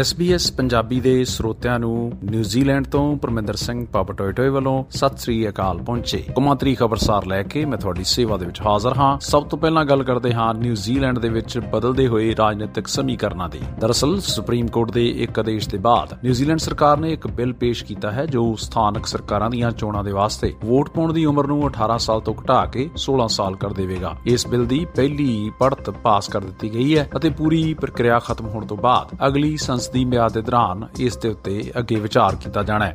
SBS Punjabi ਦੇ ਸਰੋਤਿਆਂ ਨੂੰ ਨਿਊਜ਼ੀਲੈਂਡ ਤੋਂ ਪਰਮਿੰਦਰ ਸਿੰਘ ਪਾਪਟੋਇਟੋਏ ਵੱਲੋਂ ਸਤਿ ਸ੍ਰੀ ਅਕਾਲ ਪਹੁੰਚੇ। ਕੁਮਾਤਰੀ ਖਬਰਸਾਰ ਲੈ ਕੇ ਮੈਂ ਤੁਹਾਡੀ ਸੇਵਾ ਦੇ ਵਿੱਚ ਹਾਜ਼ਰ ਹਾਂ। ਸਭ ਤੋਂ ਪਹਿਲਾਂ ਗੱਲ ਕਰਦੇ ਹਾਂ ਨਿਊਜ਼ੀਲੈਂਡ ਦੇ ਵਿੱਚ ਬਦਲਦੇ ਹੋਏ ਰਾਜਨੀਤਿਕ ਸਮੀਕਰਨਾਂ ਦੀ। ਦਰਅਸਲ, ਸੁਪਰੀਮ ਕੋਰਟ ਦੇ ਇੱਕ ਆਦੇਸ਼ ਦੇ ਬਾਅਦ ਨਿਊਜ਼ੀਲੈਂਡ ਸਰਕਾਰ ਨੇ ਇੱਕ ਬਿੱਲ ਪੇਸ਼ ਕੀਤਾ ਹੈ ਜੋ ਸਥਾਨਕ ਸਰਕਾਰਾਂ ਦੀਆਂ ਚੋਣਾਂ ਦੇ ਵਾਸਤੇ ਵੋਟ ਪਾਉਣ ਦੀ ਉਮਰ ਨੂੰ 18 ਸਾਲ ਤੋਂ ਘਟਾ ਕੇ 16 ਸਾਲ ਕਰ ਦੇਵੇਗਾ। ਇਸ ਬਿੱਲ ਦੀ ਪਹਿਲੀ ਪੜਤ ਪਾਸ ਕਰ ਦਿੱਤੀ ਗਈ ਹੈ ਅਤੇ ਪੂਰੀ ਪ੍ਰਕਿਰਿਆ ਖਤਮ ਹੋਣ ਤੋਂ ਬਾਅਦ ਅਗਲੀ ਦੀ ਮਿਆਦ ਦੇ ਦੌਰਾਨ ਇਸ ਦੇ ਉੱਤੇ ਅੱਗੇ ਵਿਚਾਰ ਕੀਤਾ ਜਾਣਾ ਹੈ।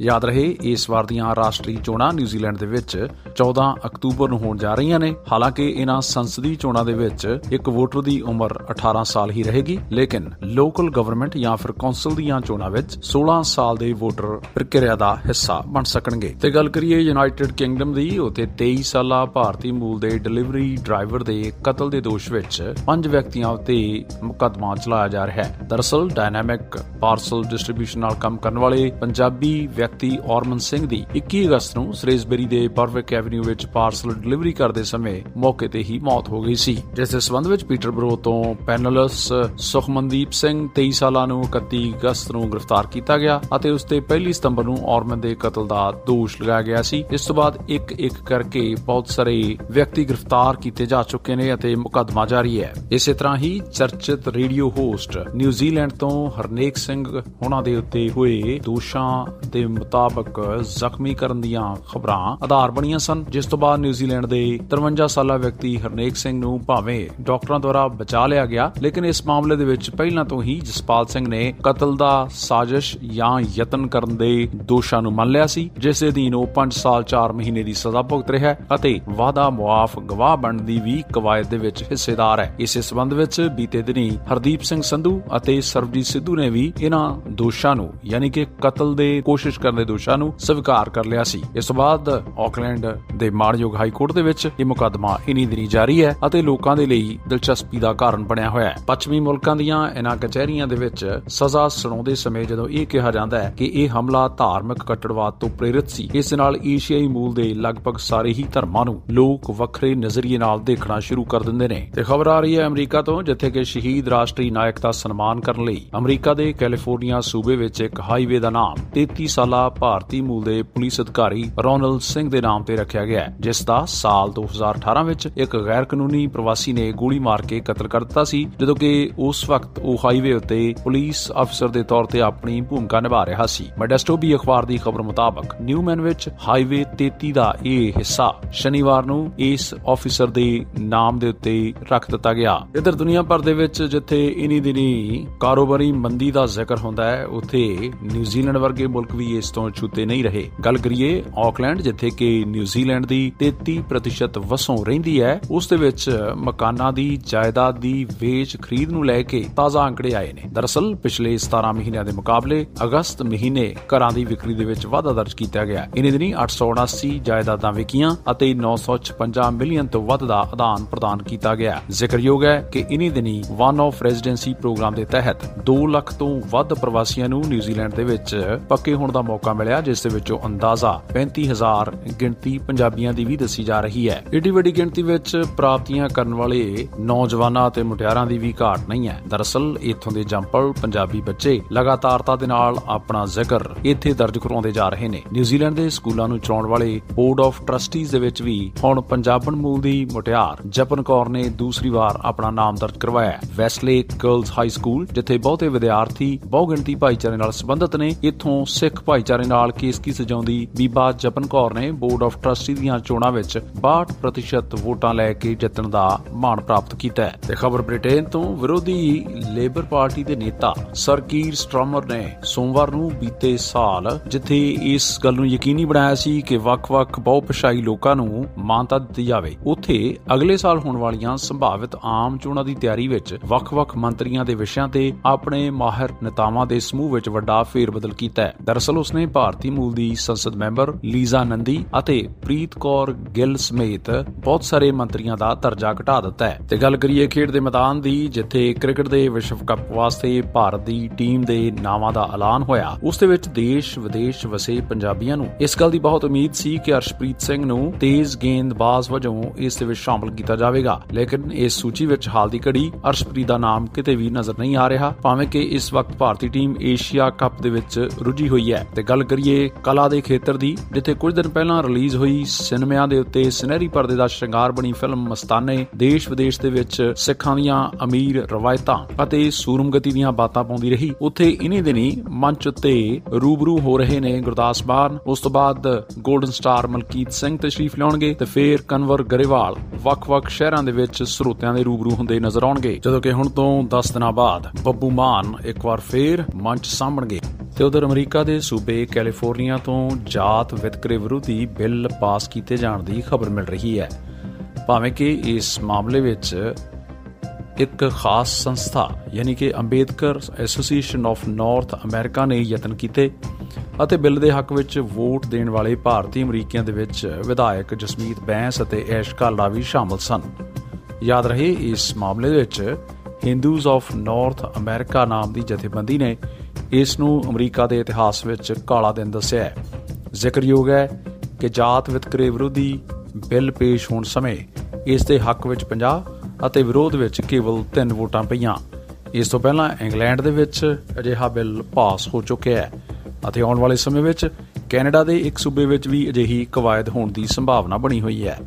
ਯਾਦ ਰਹੇ, ਇਸ ਵਾਰ ਦੀਆਂ ਰਾਸ਼ਟਰੀ ਚੋਣਾਂ ਨਿਊਜ਼ੀਲੈਂਡ ਦੇ ਵਿੱਚ 14 ਅਕਤੂਬਰ ਨੂੰ ਹੋਣ ਜਾ ਰਹੀਆਂ ਨੇ। ਹਾਲਾਂਕਿ ਇਹਨਾਂ ਸੰਸਦੀ ਚੋਣਾਂ ਦੇ ਵਿੱਚ ਇੱਕ ਵੋਟਰ ਦੀ ਉਮਰ 18 ਸਾਲ ਹੀ ਰਹੇਗੀ, ਲੇਕਿਨ ਲੋਕਲ ਗਵਰਨਮੈਂਟ ਜਾਂ ਫਿਰ ਕੌਂਸਲ ਦੀਆਂ ਚੋਣਾਂ ਵਿੱਚ 16 ਸਾਲ ਦੇ ਵੋਟਰ ਪ੍ਰਕਿਰਿਆ ਦਾ ਹਿੱਸਾ ਬਣ ਸਕਣਗੇ। ਤੇ ਗੱਲ ਕਰੀਏ ਯੂਨਾਈਟਿਡ ਕਿੰਗਡਮ ਦੀ ਉਤੇ 23 ਸਾਲਾ ਭਾਰਤੀ ਮੂਲ ਦੇ ਡਿਲੀਵਰੀ ਡਰਾਈਵਰ ਦੇ ਕਤਲ ਦੇ ਦੋਸ਼ ਵਿੱਚ ਪੰਜ ਵਿਅਕਤੀਆਂ ਉਤੇ ਮੁਕੱਦਮਾ ਚਲਾਇਆ ਜਾ ਰਿਹਾ ਹੈ। ਦਰਅਸਲ, ਡਾਇਨਾਮਿਕ ਪਾਰਸਲ ਡਿਸਟ੍ਰੀਬਿਊਸ਼ਨ ਨਾਲ ਕੰਮ ਕਰਨ ਵਾਲੇ ਪੰਜਾਬੀ ਵਿਅਕਤੀ ਔਰਮਨ ਸਿੰਘ ਦੀ 21 ਅਗਸਤ ਨੂੰ ਸ੍ਰੇਸਬਰੀ ਦੇ ਬਰਵਿਕ ਐਵਨਿਊ ਵਿੱਚ ਪਾਰਸਲ ਡਿਲੀਵਰੀ ਕਰਦੇ ਸਮੇਂ ਮੌਕੇ ਤੇ ਹੀ ਮੌਤ ਹੋ ਗਈ ਸੀ। ਜਿਸ ਦੇ ਸਬੰਧ ਵਿੱਚ ਪੀਟਰਬਰੋ ਤੋਂ ਪੈਨਲਸ ਸੁਖਮਨਦੀਪ ਸਿੰਘ 23 ਸਾਲਾਂ ਨੂੰ 31 ਅਗਸਤ ਨੂੰ ਗ੍ਰਿਫਤਾਰ ਕੀਤਾ ਗਿਆ ਅਤੇ ਉਸ ਤੇ 1 ਸਤੰਬਰ ਨੂੰ ਔਰਮਨ ਦੇ ਕਤਲ ਦਾ ਦੋਸ਼ ਲਗਾਇਆ ਗਿਆ ਸੀ। ਇਸ ਤੋਂ ਬਾਅਦ ਇੱਕ ਇੱਕ ਕਰਕੇ ਬਹੁਤ ਸਾਰੇ ਵਿਅਕਤੀ ਗ੍ਰਿਫਤਾਰ ਕੀਤੇ ਜਾ ਚੁੱਕੇ ਨੇ ਅਤੇ ਮੁਕੱਦਮਾ ਜਾਰੀ ਹੈ। ਇਸੇ ਤਰ੍ਹਾਂ ਹੀ ਚਰਚਿਤ ਰੇਡੀਓ ਹੋਸਟ ਨਿਊਜ਼ੀਲੈਂਡ ਤੋਂ ਹਰਨੇਕ ਸਿੰਘ, ਉਹਨਾਂ ਦੇ ਉੱਤੇ ਹੋਏ ਦੋਸ਼ਾਂ ਦੇ ਮੁਤਾਬਕ ਜ਼ਖਮੀ ਕਰਨ ਦੀਆਂ ਖਬਰਾਂ ਆਧਾਰ ਬਣੀਆਂ ਸਨ, ਜਿਸ ਤੋਂ ਬਾਅਦ ਨਿਊਜ਼ੀਲੈਂਡ ਦੇ 53 ਸਾਲਾ ਵਿਅਕਤੀ ਹਰਨੇਕ ਸਿੰਘ ਨੂੰ ਭਾਵੇਂ ਡਾਕਟਰਾਂ ਦੁਆਰਾ ਬਚਾ ਲਿਆ ਗਿਆ, ਲੇਕਿਨ ਇਸ ਮਾਮਲੇ ਦੇ ਵਿੱਚ ਪਹਿਲਾਂ ਤੋਂ ਹੀ ਜਸਪਾਲ ਸਿੰਘ ਨੇ ਕਤਲ ਦਾ ਸਾਜ਼ਿਸ਼ ਜਾਂ ਯਤਨ ਕਰਨ ਦੇ ਦੋਸ਼ਾਂ ਨੂੰ ਮੰਨ ਲਿਆ ਸੀ, ਜਿਸ ਦੇ ਅਧੀਨ ਉਹ 5 ਸਾਲ 4 ਮਹੀਨੇ ਦੀ ਸਜ਼ਾ ਭੁਗਤ ਰਿਹਾ ਹੈ ਅਤੇ ਵਾਦਾ ਮੁਆਫ ਗਵਾਹ ਬਣਨ ਦੀ ਵੀ ਕਵਾਇਦ ਦੇ ਵਿੱਚ ਹਿੱਸੇਦਾਰ ਹੈ। ਇਸੇ ਸਬੰਧ ਵਿੱਚ ਬੀਤੇ ਦਿਨੀ ਹਰਦੀਪ ਸਿੰਘ ਸੰਧੂ ਅਤੇ ਸਰਬਜੀਤ ਸਿੱਧੂ ਨੇ ਵੀ ਇਹਨਾਂ ਦੋਸ਼ਾਂ ਨੂੰ, ਯਾਨੀ ਕਿ ਕਤਲ ਦੇ ਕੋਸ਼ਿਸ਼ ਕਰਨ ਦੇ ਦੋਸ਼ਾਂ ਨੂੰ ਸਵੀਕਾਰ ਕਰ ਲਿਆ ਸੀ। ਇਸ ਤੋਂ ਬਾਅਦ ਆਕਲੈਂਡ ਦੇ ਮਾਣਯੋਗ ਹਾਈ ਕੋਰਟ ਦੇ ਵਿੱਚ ਇਹ ਮੁਕੱਦਮਾ ਇਨੀ ਦਿਨੀ ਜਾਰੀ ਹੈ ਅਤੇ ਲੋਕਾਂ ਦੇ ਲਈ ਦਿਲਚਸਪੀ ਦਾ ਕਾਰਨ ਬਣਿਆ ਹੋਇਆ ਹੈ। ਪੱਛਮੀ ਮੁਲਕਾਂ ਦੀਆਂ ਇਹਨਾਂ ਕਚਹਿਰੀਆਂ ਦੇ ਵਿੱਚ ਸਜ਼ਾ ਸੁਣਾਉਂਦੇ ਸਮੇਂ ਜਦੋਂ ਇਹ ਕਿਹਾ ਜਾਂਦਾ ਹੈ ਕਿ ਇਹ ਹਮਲਾ ਧਾਰਮਿਕ ਕੱਟੜਵਾਦ ਤੋਂ ਪ੍ਰੇਰਿਤ ਸੀ, ਇਸ ਨਾਲ ਏਸ਼ੀਆਈ ਮੂਲ ਦੇ ਲਗਭਗ ਸਾਰੇ ਹੀ ਧਰਮਾਂ ਨੂੰ ਲੋਕ ਵੱਖਰੇ ਨਜ਼ਰੀਏ ਨਾਲ ਦੇਖਣਾ ਸ਼ੁਰੂ ਕਰ ਦਿੰਦੇ ਨੇ। ਤੇ ਖਬਰ ਆ ਰਹੀ ਹੈ ਅਮਰੀਕਾ ਤੋਂ, ਜਿੱਥੇ ਕਿ ਸ਼ਹੀਦ ਰਾਸ਼ਟਰੀ ਨਾਇਕ ਦਾ ਸਨਮਾਨ ਕਰਨ ਲਈ ਅਮਰੀਕਾ ਦੇ ਕੈਲੀਫੋਰਨੀਆ ਸੂਬੇ ਵਿੱਚ ਇੱਕ ਹਾਈਵੇ ਦਾ ਨਾਮ 33 ਸਾਲਾ ਭਾਰਤੀ ਮੂਲ ਦੇ ਪੁਲਿਸ ਅਧਿਕਾਰੀ ਰੋਨਲਡ ਸਿੰਘ ਦੇ ਨਾਮ ਤੇ ਰੱਖਿਆ ਗਿਆ ਹੈ, ਜਿਸ ਦਾ ਸਾਲ 2018 ਵਿੱਚ ਇੱਕ ਗੈਰ ਕਾਨੂੰਨੀ ਪ੍ਰਵਾਸੀ ਨੇ ਗੋਲੀ ਮਾਰ ਕੇ ਕਤਲ ਕਰ ਦਿੱਤਾ ਸੀ, ਜਦੋਂ ਕਿ ਉਸ ਵਕਤ ਉਹ ਹਾਈਵੇ ਉੱਤੇ ਪੁਲਿਸ ਅਫਸਰ ਦੇ ਤੌਰ ਤੇ ਆਪਣੀ ਭੂਮਿਕਾ ਨਿਭਾ ਰਿਹਾ ਸੀ। ਮੈਡੈਸਟੋ ਵੀ ਅਖਬਾਰ ਦੀ ਖਬਰ ਮੁਤਾਬਕ ਨਿਊਮੈਨ ਵਿੱਚ ਹਾਈਵੇ 33 ਦਾ ਇਹ ਹਿੱਸਾ ਸ਼ਨੀਵਾਰ ਨੂੰ ਇਸ ਅਫਸਰ ਦੇ ਨਾਮ ਦੇ ਉੱਤੇ ਰੱਖ ਦਿੱਤਾ ਗਿਆ। ਇਧਰ ਦੁਨੀਆ ਭਰ ਦੇ ਵਿੱਚ ਜਿੱਥੇ ਇਨੀ ਦਿਨੀ ਕਾਰੋਬਾਰੀ ਮੰਦੀ ਦਾ ਜ਼ਿਕਰ ਹੁੰਦਾ ਹੈ, ਉੱਥੇ ਨਿਊਜ਼ੀਲੈਂਡ ਵਰਗੇ ਮੁਲਕ ਵੀ ਇਸ ਤੋਂ ਛੁੱਤੇ ਨਹੀਂ ਰਹੇ। ਗੱਲ ਕਰੀਏ ਆਕਲੈਂਡ, ਜਿੱਥੇ ਕਿ ਨਿਊਜ਼ੀਲੈਂਡ ਦੀ 33% ਵਸੋਂ ਰਹਿੰਦੀ ਹੈ, ਉਸ ਦੇ ਵਿੱਚ ਮਕਾਨਾਂ ਦੀ ਜਾਇਦਾਦ ਦੀ ਵੇਚ ਖਰੀਦ ਨੂੰ ਲੈ ਕੇ ਤਾਜ਼ਾ ਅੰਕੜੇ ਆਏ ਨੇ। ਦਰਅਸਲ, ਪਿਛਲੇ 17 ਮਹੀਨਿਆਂ ਦੇ ਮੁਕਾਬਲੇ ਅਗਸਤ ਮਹੀਨੇ ਘਰਾਂ ਦੀ ਵਿਕਰੀ ਦੇ ਵਿੱਚ ਵਾਧਾ ਦਰਜ ਕੀਤਾ ਗਿਆ। ਇਨੇ ਦਿਨੀ 879 ਜਾਇਦਾਦਾਂ ਵਿਕੀਆਂ ਅਤੇ 956 ਮਿਲੀਅਨ ਤੋਂ ਵੱਧ ਦਾ ਆਦਾਨ ਪ੍ਰਦਾਨ ਕੀਤਾ ਗਿਆ। ਜ਼ਿਕਰਯੋਗ ਹੈ ਕਿ ਇਨੀ ਦਿਨੀ ਵਨ ਆਫ ਰੈਜ਼ੀਡੈਂਸੀ ਪ੍ਰੋਗਰਾਮ ਦੇ ਤਹਿਤ 2 ਲੱਖ ਤੋਂ ਵੱਧ ਪ੍ਰਵਾਸੀਆਂ ਨੂੰ ਨਿਊਜ਼ੀਲੈਂਡ ਦੇ ਵਿੱਚ ਪੱਕੇ ਹੋਣ ਦਾ ਮੌਕਾ ਮਿਲਿਆ, ਜਿਸ ਦੇ ਵਿੱਚੋਂ ਅੰਦਾਜ਼ਾ 35000 ਗਿਣਤੀ ਪੰਜਾਬੀਆਂ ਦੀ ਵੀ ਦੱਸੀ ਜਾ ਰਹੀ ਹੈ। ਏਡੀ ਵੱਡੀ ਗਿਣਤੀ ਵਿੱਚ ਪ੍ਰਾਪਤੀਆਂ ਕਰਨ ਵਾਲੇ ਨੌਜਵਾਨਾਂ ਅਤੇ ਮੁਟਿਆਰਾਂ ਦੀ ਵੀ ਘਾਟ ਨਹੀਂ ਹੈ। ਦਰਅਸਲ, ਇੱਥੋਂ ਦੇ ਜੰਪਲ ਪੰਜਾਬੀ ਬੱਚੇ ਲਗਾਤਾਰਤਾ ਦੇ ਨਾਲ ਆਪਣਾ ਜ਼ਿਕਰ ਇੱਥੇ ਦਰਜ ਕਰਵਾਉਂਦੇ ਜਾ ਰਹੇ ਨੇ। ਨਿਊਜ਼ੀਲੈਂਡ ਦੇ ਸਕੂਲਾਂ ਨੂੰ ਚਲਾਉਣ ਵਾਲੇ ਬੋਰਡ ਆਫ ਟਰਸਟੀਜ਼ ਦੇ ਵਿੱਚ ਵੀ ਹੁਣ ਪੰਜਾਬਣ ਮੂਲ ਦੀ ਮੁਟਿਆਰ ਜਪਨ ਕੌਰ ਨੇ ਦੂਸਰੀ ਵਾਰ ਆਪਣਾ ਨਾਮ ਦਰਜ ਕਰਵਾਇਆ ਹੈ। ਵੈਸਲੇ ਗਰਲਜ਼ ਹਾਈ ਸਕੂਲ, ਜਿੱਥੇ ਬਹੁਤੇ ਵਿਦਿਆਰਥੀ, ਬਹੁਗਿਣਤੀ ਭਾਈਚਾਰੇ ਨਾਲ ਸੰਬੰਧਿਤ ਨੇ, ਇੱਥੋਂ ਸਿੱਖ ਭਾਈਚਾਰੇ ਨਾਲ ਕੇਸਕੀ ਸਜਾਉਂਦੀ? ਬੀਬਾ ਜਪਨ ਕੌਰ ਨੇ ਬੋਰਡ ਆਫ ਟਰਸਟੀ ਦੀਆਂ ਚੋਣਾਂ ਵਿੱਚ 62% ਵੋਟਾਂ ਲੈ ਕੇ ਜਿੱਤਣ ਦਾ ਮਾਣ ਪ੍ਰਾਪਤ ਕੀਤਾ ਹੈ। ਤੇ ਖਬਰ ਬ੍ਰਿਟੇਨ ਤੋਂ ਵਿਰੋਧੀ ਲੇਬਰ ਪਾਰਟੀ ਦੇ ਨੇਤਾ ਸਰਕੀਰ ਸਟ੍ਰਾਮਰ ਨੇ ਸੋਮਵਾਰ ਨੂੰ ਬੀਤੇ ਸਾਲ ਜਿੱਥੇ ਇਸ ਗੱਲ ਨੂੰ ਯਕੀਨੀ ਬਣਾਇਆ ਸੀ ਕਿ ਵੱਖ-ਵੱਖ ਬਹੁਪਛਾਈ ਲੋਕਾਂ ਨੂੰ ਮਾਨਤਾ ਦਿੱਤੀ ਜਾਵੇ, ਉੱਥੇ ਅਗਲੇ ਸਾਲ ਹੋਣ ਵਾਲੀਆਂ ਸੰਭਾਵਿਤ ਆਮ ਚੋਣਾਂ ਦੀ ਤਿਆਰੀ ਵਿੱਚ ਵੱਖ-ਵੱਖ ਮੰਤਰੀਆਂ ਦੇ ਵਿਸ਼ਿਆਂ ਤੇ ਆਪਣੇ ਮਾਹਿਰ ਨੇਤਾਵਾਂ ਦੇ ਸਮੂਹ ਵਿੱਚ ਵੱਡਾ ਫੇਰਬਦਲ ਕੀਤਾ ਹੈ। ਦਰਅਸਲ ਉਸ ਪੁਲਿਸ ਨੇ ਭਾਰਤੀ ਮੂਲ ਦੀ ਸੰਸਦ ਮੈਂਬਰ ਲੀਜ਼ਾ ਨੰਦੀ ਅਤੇ ਪ੍ਰੀਤ ਕੌਰ ਗਿੱਲ ਸਮੇਤ ਬਹੁਤ ਸਾਰੇ ਮੰਤਰੀਆਂ ਦਾ ਦਰਜਾ ਘਟਾ ਦਿੱਤਾ ਹੈ। ਤੇ ਗੱਲ ਕਰੀਏ ਖੇਡ ਦੇ ਮੈਦਾਨ ਦੀ, ਜਿੱਥੇ ਕ੍ਰਿਕਟ ਦੇ ਵਿਸ਼ਵ ਕੱਪ ਵਾਸਤੇ ਭਾਰਤ ਦੀ ਟੀਮ ਦੇ ਨਾਵਾਂ ਦਾ ਐਲਾਨ ਹੋਇਆ, ਉਸ ਦੇ ਵਿੱਚ ਦੇਸ਼, ਵਿਦੇਸ਼ ਵਸੇ ਪੰਜਾਬੀਆਂ ਨੂੰ ਇਸ ਗੱਲ ਦੀ ਬਹੁਤ ਉਮੀਦ ਸੀ ਕਿ ਅਰਸ਼ਪ੍ਰੀਤ ਸਿੰਘ ਨੂੰ ਤੇਜ਼ ਗੇਂਦਬਾਜ਼ ਵਜੋਂ ਇਸ ਦੇ ਵਿੱਚ ਸ਼ਾਮਲ ਕੀਤਾ ਜਾਵੇਗਾ। ਲੇਕਿਨ ਇਸ ਸੂਚੀ ਵਿੱਚ ਹਾਲ ਦੀ ਘੜੀ ਅਰਸ਼ਪ੍ਰੀਤ ਦਾ ਨਾਮ ਕਿਤੇ ਵੀ ਨਜ਼ਰ ਨਹੀਂ ਆ ਰਿਹਾ, ਭਾਵੇਂ ਕਿ ਇਸ ਵਕਤ ਭਾਰਤੀ ਟੀਮ ਏਸ਼ੀਆ ਕੱਪ ਦੇ ਵਿੱਚ ਰੁੱਝੀ ਹੋਈ ਹੈ। ਤੇ ਗੱਲ ਕਰੀਏ ਕਲਾ ਦੇ ਖੇਤਰ ਦੀ, ਜਿੱਥੇ ਕੁਝ ਦਿਨ ਪਹਿਲਾਂ ਰਿਲੀਜ਼ ਹੋਈ ਸਿਨੇਮਿਆਂ ਦੇ ਉੱਤੇ ਸੁਨਹਿਰੀ ਪਰਦੇ ਦਾ ਸ਼ਿੰਗਾਰ ਬਣੀ ਫਿਲਮ ਮਸਤਾਨੇ ਦੇਸ਼ ਵਿਦੇਸ਼ ਦੇ ਵਿੱਚ ਸਿੱਖਾਂ ਦੀਆਂ ਅਮੀਰ ਰਵਾਇਤਾਂ ਅਤੇ ਸੂਰਮਗਤੀ ਦੀਆਂ ਬਾਤਾਂ ਪਾਉਂਦੀ ਰਹੀ। ਉੱਥੇ ਇਨੀ ਦਿਨੀ ਮੰਚ ਉੱਤੇ ਰੂਬਰੂ ਹੋ ਰਹੇ ਨੇ ਗੁਰਦਾਸ ਮਾਨ, ਉਸ ਤੋਂ ਬਾਅਦ 골ਡਨ ਸਟਾਰ ਮਲਕੀਤ ਸਿੰਘ ਤਸ਼ਰੀਫ ਲਿਆਉਣਗੇ ਤੇ ਫੇਰ ਕਨਵਰ ਗਰੇਵਾਲ ਵੱਖ-ਵੱਖ ਸ਼ਹਿਰਾਂ ਦੇ ਵਿੱਚ ਸਰੋਤਿਆਂ ਦੇ ਰੂਬਰੂ ਹੁੰਦੇ ਨਜ਼ਰ ਆਉਣਗੇ। ਜਦੋਂ ਕਿ ਹੁਣ ਤੋਂ 10 ਦਿਨਾਂ ਬਾਅਦ ਬੱਬੂ ਮਾਨ ਇੱਕ ਵਾਰ ਫੇਰ ਮੰਚ ਸਾਹਮਣਗੇ ਤੇ ਉਧਰ ਅਮਰੀਕਾ ਦੇ ਸੂਬੇ ਕੈਲੀਫੋਰਨੀਆ ਤੋਂ ਜਾਤ ਵਿਤਕਰੇ ਵਿਰੋਧੀ ਬਿੱਲ ਪਾਸ ਕੀਤੇ ਜਾਣ ਦੀ ਖਬਰ ਮਿਲ ਰਹੀ ਹੈ। ਭਾਵੇਂ ਕਿ ਇਸ ਮਾਮਲੇ ਵਿੱਚ ਇੱਕ ਖਾਸ ਸੰਸਥਾ, ਯਾਨੀ ਕਿ Ambedkar Association of North America ਨੇ ਯਤਨ ਕੀਤੇ ਅਤੇ ਬਿੱਲ ਦੇ ਹੱਕ ਵਿੱਚ ਵੋਟ ਦੇਣ ਵਾਲੇ ਭਾਰਤੀ ਅਮਰੀਕੀਆਂ ਦੇ ਵਿੱਚ ਵਿਧਾਇਕ ਜਸਮੀਤ ਬੈਂਸ ਅਤੇ ਐਸ਼ ਕਾਲੜਾ ਵੀ ਸ਼ਾਮਲ ਸਨ। ਯਾਦ ਰਹੇ, ਇਸ ਮਾਮਲੇ ਵਿੱਚ ਹਿੰਦੂਜ਼ ਆਫ ਨਾਰਥ ਅਮਰੀਕਾ ਨਾਮ ਦੀ ਜਥੇਬੰਦੀ ਨੇ ਇਸ ਨੂੰ ਅਮਰੀਕਾ ਦੇ ਇਤਿਹਾਸ ਵਿੱਚ ਕਾਲਾ ਦਿਨ ਦੱਸਿਆ ਹੈ। ਜ਼ਿਕਰਯੋਗ ਹੈ ਕਿ ਜਾਤ ਵਿਤਕਰੇ ਵਿਰੋਧੀ ਬਿੱਲ ਪੇਸ਼ ਹੋਣ ਸਮੇਂ ਇਸ ਦੇ ਹੱਕ ਵਿੱਚ 50 ਅਤੇ ਵਿਰੋਧ ਵਿੱਚ ਕੇਵਲ 3 ਵੋਟਾਂ ਪਈਆਂ। ਇਸ ਤੋਂ ਪਹਿਲਾਂ ਇੰਗਲੈਂਡ ਦੇ ਵਿੱਚ ਅਜਿਹਾ ਬਿੱਲ ਪਾਸ ਹੋ ਚੁੱਕਿਆ ਹੈ ਅਤੇ ਆਉਣ ਵਾਲੇ ਸਮੇਂ ਵਿੱਚ ਕੈਨੇਡਾ ਦੇ ਇੱਕ ਸੂਬੇ ਵਿੱਚ ਵੀ ਅਜਿਹੀ ਕਵਾਇਦ ਹੋਣ ਦੀ ਸੰਭਾਵਨਾ ਬਣੀ ਹੋਈ ਹੈ।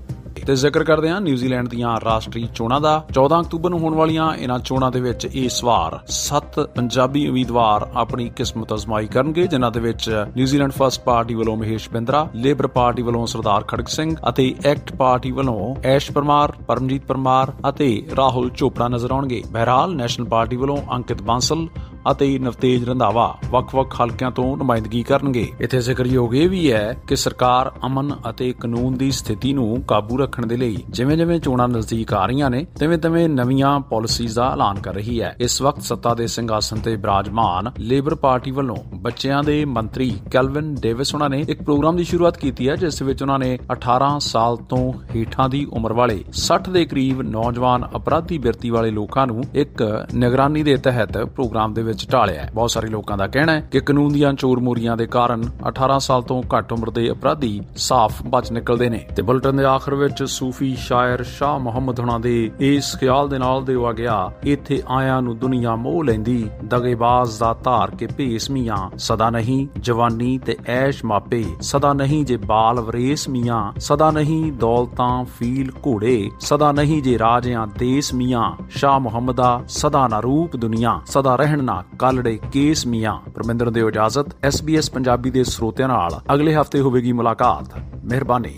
ਤੇ ਜ਼ਿਕਰ ਕਰਦੇ ਹਾਂ ਨਿਊਜ਼ੀਲੈਂਡ ਦੀਆਂ ਰਾਸ਼ਟਰੀ ਚੋਣਾਂ ਦਾ। 14 ਅਕਤੂਬਰ ਨੂੰ ਹੋਣ ਵਾਲੀਆਂ ਇਹਨਾਂ ਚੋਣਾਂ ਦੇ ਵਿੱਚ ਇਸ ਵਾਰ 7 ਪੰਜਾਬੀ ਉਮੀਦਵਾਰ ਆਪਣੀ ਕਿਸਮਤ ਅਜ਼ਮਾਈ ਕਰਨਗੇ, ਜਿਨ੍ਹਾਂ ਦੇ ਵਿੱਚ ਨਿਊਜ਼ੀਲੈਂਡ ਫਰਸਟ ਪਾਰਟੀ ਵੱਲੋਂ ਮਹੇਸ਼ ਬਿੰਦਰਾ, ਲੇਬਰ ਪਾਰਟੀ ਵੱਲੋਂ ਸਰਦਾਰ ਖੜਗ ਸਿੰਘ ਅਤੇ ਐਕਟ ਪਾਰਟੀ ਵੱਲੋਂ ਐਸ਼ ਪਰਮਾਰ, ਪਰਮਜੀਤ ਪਰਮਾਰ ਅਤੇ ਰਾਹੁਲ ਚੋਪੜਾ ਨਜ਼ਰ ਆਉਣਗੇ। ਬਹਿਰਾਲ ਨੈਸ਼ਨਲ ਪਾਰਟੀ ਵੱਲੋਂ ਅੰਕਿਤ ਬਾਂਸਲ ਅਤੇ ਨਵਤੇਜ ਰੰਧਾਵਾ ਵੱਖ-ਵੱਖ ਹਲਕਿਆਂ ਤੋਂ ਨੁਮਾਇੰਦਗੀ ਕਰਨਗੇ। ਇੱਥੇ ਜ਼ਿਕਰਯੋਗ ਇਹ ਵੀ ਹੈ ਕਿ ਸਰਕਾਰ ਅਮਨ ਅਤੇ ਕਾਨੂੰਨ ਦੀ ਸਥਿਤੀ ਨੂੰ ਕਾਬੂ ਰੱਖਣ ਦੇ ਲਈ ਜਿਵੇਂ-ਜਿਵੇਂ ਚੋਣਾਂ ਨਜ਼ਦੀਕ ਆ ਰਹੀਆਂ ਨੇ, ਤਿਵੇਂ-ਤਿਵੇਂ ਨਵੀਆਂ ਪਾਲਿਸੀਜ਼ ਦਾ ਐਲਾਨ ਕਰ ਰਹੀ ਹੈ। ਇਸ ਵਕਤ ਸੱਤਾ ਦੇ ਸਿੰਘਾਸਨ ਤੇ ਬਿਰਾਜਮਾਨ ਲੇਬਰ ਪਾਰਟੀ ਵੱਲੋਂ ਬੱਚਿਆਂ ਦੇ ਮੰਤਰੀ ਕੈਲਵਿਨ ਡੇਵਿਸ ਉਹਨਾਂ ਨੇ ਇੱਕ ਪ੍ਰੋਗਰਾਮ ਦੀ ਸ਼ੁਰੂਆਤ ਕੀਤੀ ਹੈ, ਜਿਸ ਵਿੱਚ ਉਹਨਾਂ ਨੇ 18 ਸਾਲ ਤੋਂ ਹੇਠਾਂ ਦੀ ਉਮਰ ਵਾਲੇ 60 ਦੇ ਕਰੀਬ ਨੌਜਵਾਨ ਅਪਰਾਧੀ ਬਿਰਤੀ ਵਾਲੇ ਲੋਕਾਂ ਨੂੰ ਇੱਕ ਨਿਗਰਾਨੀ ਦੇ ਤਹਿਤ ਪ੍ਰੋਗਰਾਮ ਦੇ ਵਿੱਚ ਢਾਲਿਆ ਹੈ। ਬਹੁਤ ਸਾਰੇ ਲੋਕਾਂ ਦਾ ਕਹਿਣਾ ਹੈ ਕਿ ਕਾਨੂੰਨ ਦੀਆਂ ਚੋਰ ਮੋਰੀਆਂ ਦੇ ਕਾਰਨ 18 ਸਾਲ ਤੋਂ ਘੱਟ ਉਮਰ ਦੇ ਅਪਰਾਧੀ ਸਾਫ਼ ਬਚ ਨਿਕਲਦੇ ਨੇ ਤੇ ਬੁਲਟਨ ਦੇ ਆਖਰ ਵਿੱਚ ਸੂਫੀ ਸ਼ਾਇਰ ਸ਼ਾਹ ਮੁਹੰਮਦ ਹੁਣਾਂ ਦੇ ਇਸ ਖਿਆਲ ਦੇ ਨਾਲ ਦੇਵਾ ਗਿਆ, ਇੱਥੇ ਆਇਆਂ ਨੂੰ ਦੁਨੀਆ ਮੋਹ ਲੈਂਦੀ, ਦਗੇਬਾਜ਼ ਦਾ ਧਾਰ ਕੇ ਭੇਸ ਮੀਆਂ, ਸਦਾ ਨਹੀਂ ਜਵਾਨੀ ਤੇ ਐਸ਼ ਮਾਪੇ, ਸਦਾ ਨਹੀਂ ਜੇ ਬਾਲ ਵਰੇਸ ਮੀਆਂ, ਸਦਾ ਨਹੀਂ ਦੌਲਤਾਂ ਫੀਲ ਘੋੜੇ, ਸਦਾ ਨਹੀਂ ਜੇ ਰਾਜਿਆਂ ਦੇਸ ਮੀਆਂ, ਸ਼ਾਹ ਮੁਹੰਮਦਾ ਸਦਾ ਨਾ ਰੂਪ ਦੁਨੀਆ, ਸਦਾ ਰਹਿਣ ਨਾ ਕਾਲੜੇ ਕੇਸ ਮੀਆਂ ਪਰਮਿੰਦਰ ਦਿਓ ਇਜਾਜ਼ਤ। SBS ਪੰਜਾਬੀ ਦੇ ਸਰੋਤਿਆਂ ਨਾਲ ਅਗਲੇ ਹਫ਼ਤੇ ਹੋਵੇਗੀ ਮੁਲਾਕਾਤ। ਮਿਹਰਬਾਨੀ।